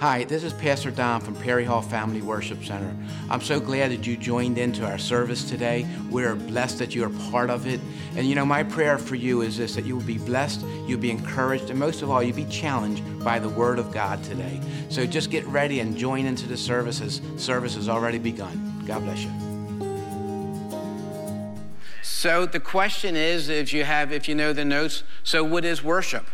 Hi, this is Pastor Don from Perry Hall Family Worship Center. I'm so glad that you joined into our service today. We're blessed that you're part of it. And you know, my prayer for you is this that you will be blessed, you'll be encouraged, and most of all, you'll be challenged by the Word of God today. So just get ready and join into the services. Service has already begun. God bless you. So the question is, if you have, if you know the notes, so what is worship?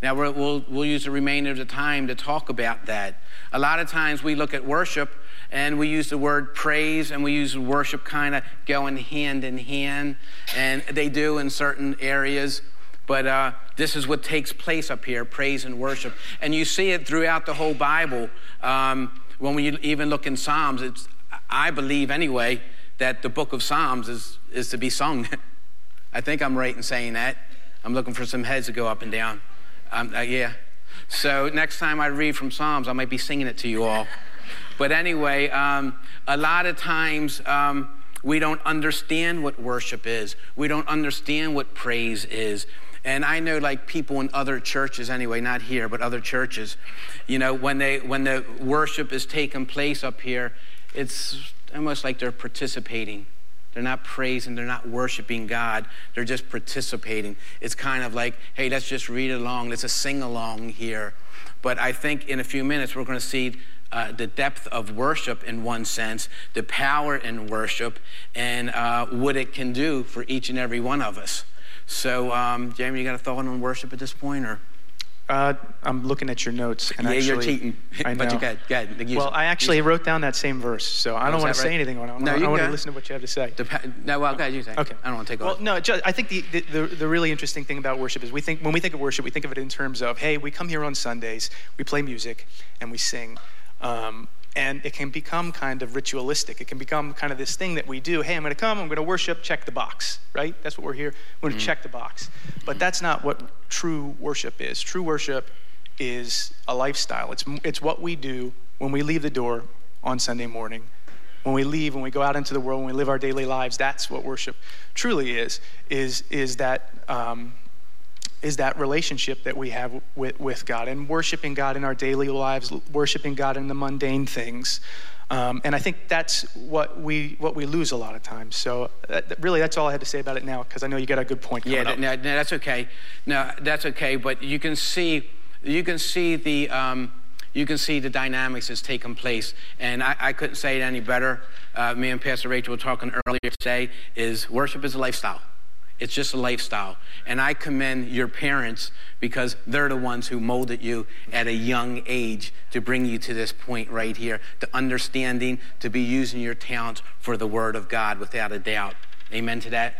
Now, we will we'll use the remainder of the time to talk about that. A lot of times we look at worship and we use the word praise and we use worship kind of going hand in hand, and they do in certain areas. But uh, this is what takes place up here praise and worship. And you see it throughout the whole Bible. Um, when we even look in Psalms, it's, I believe anyway, that the book of Psalms is, is to be sung. I think I'm right in saying that. I'm looking for some heads to go up and down. Um, uh, yeah. So next time I read from Psalms, I might be singing it to you all. But anyway, um, a lot of times um, we don't understand what worship is. We don't understand what praise is. And I know, like people in other churches, anyway, not here, but other churches, you know, when they when the worship is taking place up here, it's almost like they're participating they're not praising, they're not worshiping God, they're just participating. It's kind of like, hey, let's just read along, let's a sing along here. But I think in a few minutes we're going to see uh, the depth of worship in one sense, the power in worship, and uh, what it can do for each and every one of us. So, um, Jamie, you got a thought on worship at this point, or? Uh, I'm looking at your notes. And yeah, actually, you're cheating. I know. but you got, got Well, I actually wrote down that same verse, so I don't want to say anything on it. No, I, I want to listen to what you have to say. Dep- no, well, go ahead, you say. Okay. I don't want to take well, off. no, just, I think the, the, the, really interesting thing about worship is we think, when we think of worship, we think of it in terms of, hey, we come here on Sundays, we play music, and we sing. Um, and it can become kind of ritualistic. It can become kind of this thing that we do. Hey, I'm going to come, I'm going to worship, check the box, right? That's what we're here. We're going to mm-hmm. check the box. But that's not what true worship is. True worship is a lifestyle. It's, it's what we do when we leave the door on Sunday morning. When we leave, when we go out into the world, when we live our daily lives, that's what worship truly is, is, is, that, um, is that relationship that we have with, with God and worshiping God in our daily lives, worshiping God in the mundane things. Um, and I think that's what we what we lose a lot of times. So that, really, that's all I had to say about it now because I know you got a good point. yeah, no, no, that's okay. No, that's okay. But you can see you can see the um, you can see the dynamics that's taken place. And I, I couldn't say it any better. Uh, me and Pastor Rachel were talking earlier today. Is worship is a lifestyle. It's just a lifestyle. And I commend your parents because they're the ones who molded you at a young age to bring you to this point right here, to understanding, to be using your talents for the Word of God without a doubt. Amen to that?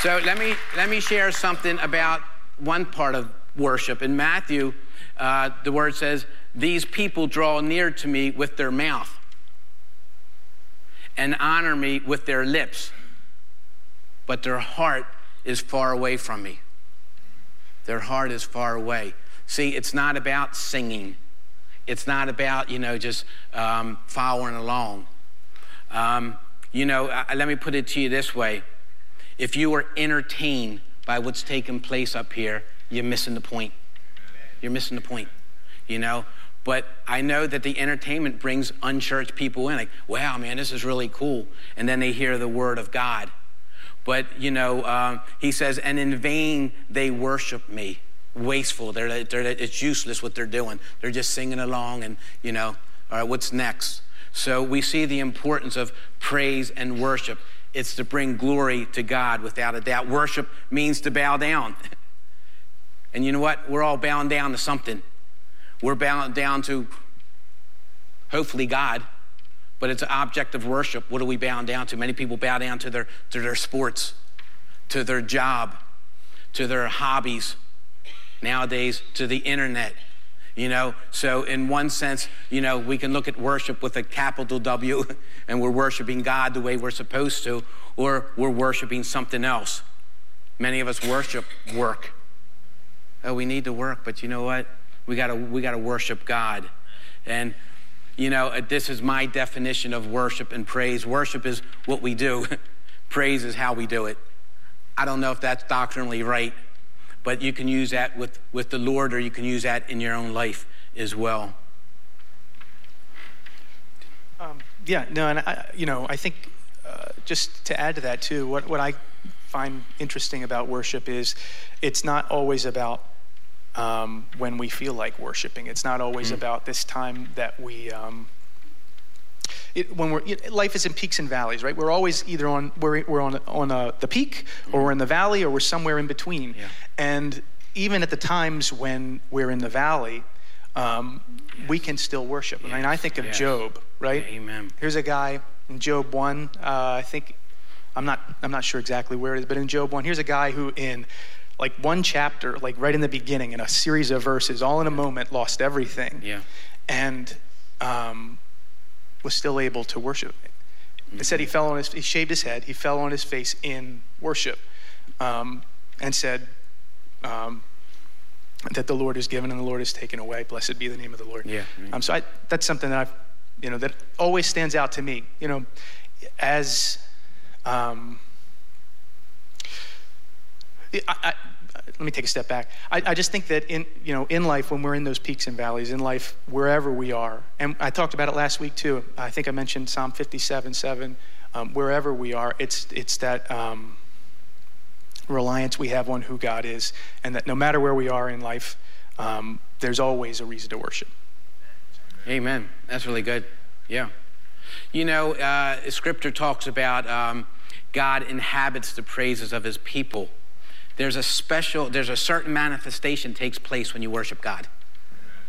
So let me, let me share something about one part of worship. In Matthew, uh, the word says, These people draw near to me with their mouth and honor me with their lips, but their heart is far away from me. Their heart is far away. See, it's not about singing. It's not about, you know, just um, following along. Um, you know, let me put it to you this way. If you are entertained by what's taking place up here, you're missing the point. You're missing the point, you know? But I know that the entertainment brings unchurched people in, like, wow, man, this is really cool. And then they hear the word of God. But, you know, um, he says, and in vain they worship me. Wasteful. They're, they're, it's useless what they're doing. They're just singing along and, you know, all right, what's next? So we see the importance of praise and worship. It's to bring glory to God without a doubt. Worship means to bow down. and you know what? We're all bowing down to something. We're bowing down to hopefully God, but it's an object of worship. What are we bowing down to? Many people bow down to their, to their sports, to their job, to their hobbies, nowadays to the internet you know so in one sense you know we can look at worship with a capital w and we're worshiping god the way we're supposed to or we're worshiping something else many of us worship work oh we need to work but you know what we got to we got to worship god. And you know uh, this is my definition of worship and praise. Worship is what we do. Praise is how we do it. I don't know if that's doctrinally right but you can use that with, with the Lord or you can use that in your own life as well. Um, yeah, no, and I, you know, I think uh, just to add to that too, what, what I find interesting about worship is it's not always about um, when we feel like worshiping. It's not always mm. about this time that we. Um, it, when we're life is in peaks and valleys, right? We're always either on we're, we're on on a, the peak, or we're in the valley, or we're somewhere in between. Yeah. And even at the times when we're in the valley, um, yes. we can still worship. Yes. I mean, I think of yes. Job, right? Amen. Here's a guy in Job one. Uh, I think I'm not I'm not sure exactly where it is, but in Job one, here's a guy who in like one chapter, like right in the beginning, in a series of verses, all in a moment, lost everything. Yeah. And um, was still able to worship. Mm-hmm. It said he fell on his, he shaved his head, he fell on his face in worship, um, and said um, that the Lord is given and the Lord is taken away. Blessed be the name of the Lord. Yeah. Um, so I, that's something that I've, you know, that always stands out to me. You know, as um, I, I, let me take a step back. I, I, just think that in you know in life when we're in those peaks and valleys in life wherever we are, and I talked about it last week too. I think I mentioned Psalm 57, 7. Um, wherever we are, it's it's that um, reliance we have on who God is, and that no matter where we are in life, um, there's always a reason to worship. Amen. That's really good. Yeah. You know, uh, Scripture talks about um, God inhabits the praises of His people there's a special, there's a certain manifestation takes place when you worship God.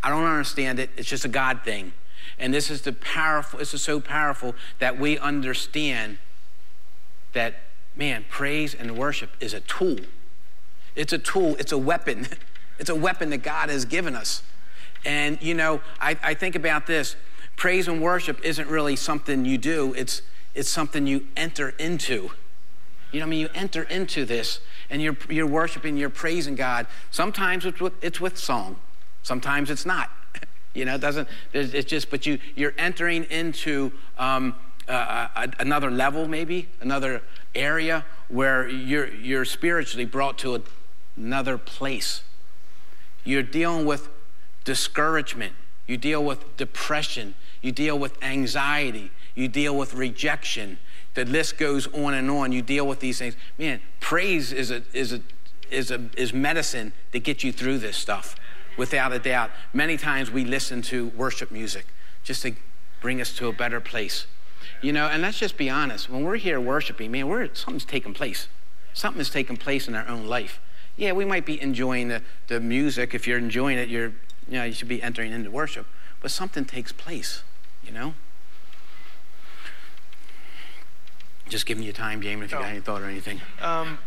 I don't understand it. It's just a God thing. And this is the powerful, this is so powerful that we understand that, man, praise and worship is a tool. It's a tool, it's a weapon. It's a weapon that God has given us. And, you know, I, I think about this praise and worship isn't really something you do, it's, it's something you enter into. You know I mean? You enter into this and you're, you're worshiping, you're praising God. Sometimes it's with, it's with song, sometimes it's not. you know, it doesn't, it's just, but you, you're entering into um, uh, another level, maybe, another area where you're, you're spiritually brought to another place. You're dealing with discouragement, you deal with depression, you deal with anxiety, you deal with rejection, the list goes on and on. You deal with these things. Man, praise is a, is a, is a, is medicine to get you through this stuff, without a doubt. Many times we listen to worship music just to bring us to a better place. You know, and let's just be honest. When we're here worshiping, man, we're, something's taking place. Something is taking place in our own life. Yeah, we might be enjoying the, the music. If you're enjoying it, you're, you know, you should be entering into worship. But something takes place, you know? Just giving you time, Jamin, if you got any thought or anything. Um,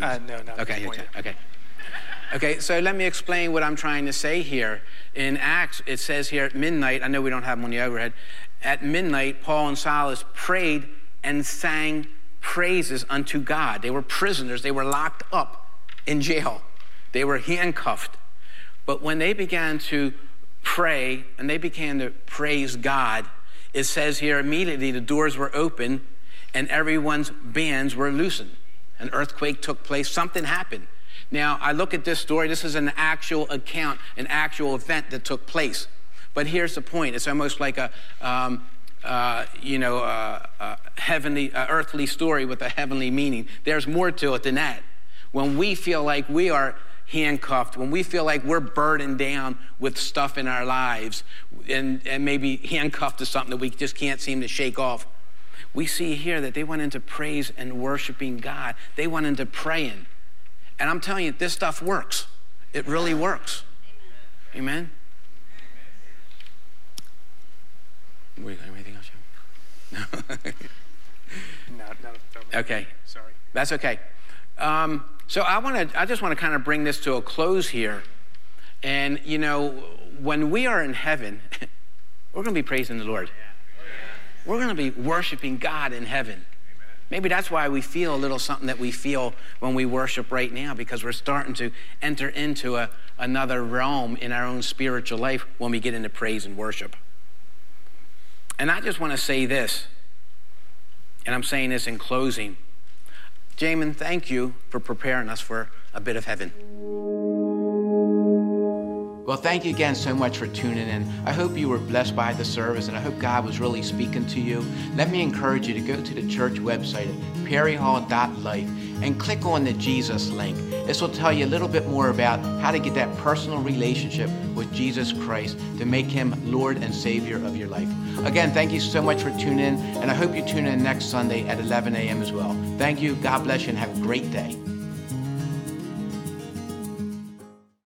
uh, no, no. Okay, okay. Okay, so let me explain what I'm trying to say here. In Acts, it says here at midnight, I know we don't have them on the overhead. At midnight, Paul and Silas prayed and sang praises unto God. They were prisoners, they were locked up in jail, they were handcuffed. But when they began to pray and they began to praise God, it says here immediately the doors were open and everyone's bands were loosened. An earthquake took place, something happened. Now, I look at this story, this is an actual account, an actual event that took place. But here's the point it's almost like a, um, uh, you know, uh, uh, heavenly, uh, earthly story with a heavenly meaning. There's more to it than that. When we feel like we are handcuffed, when we feel like we're burdened down with stuff in our lives and, and maybe handcuffed to something that we just can't seem to shake off, we see here that they went into praise and worshiping God. They went into praying. And I'm telling you, this stuff works. It really works. Amen. Amen? anything else? No. no, no. Okay. Sorry. That's okay. Um, so I want to, I just want to kind of bring this to a close here. And, you know, when we are in heaven, we're going to be praising the Lord. We're going to be worshiping God in heaven. Maybe that's why we feel a little something that we feel when we worship right now, because we're starting to enter into a, another realm in our own spiritual life when we get into praise and worship. And I just want to say this, and I'm saying this in closing Jamin, thank you for preparing us for a bit of heaven. Well, thank you again so much for tuning in. I hope you were blessed by the service and I hope God was really speaking to you. Let me encourage you to go to the church website at perryhall.life and click on the Jesus link. This will tell you a little bit more about how to get that personal relationship with Jesus Christ to make him Lord and Savior of your life. Again, thank you so much for tuning in, and I hope you tune in next Sunday at 11 a.m. as well. Thank you. God bless you, and have a great day.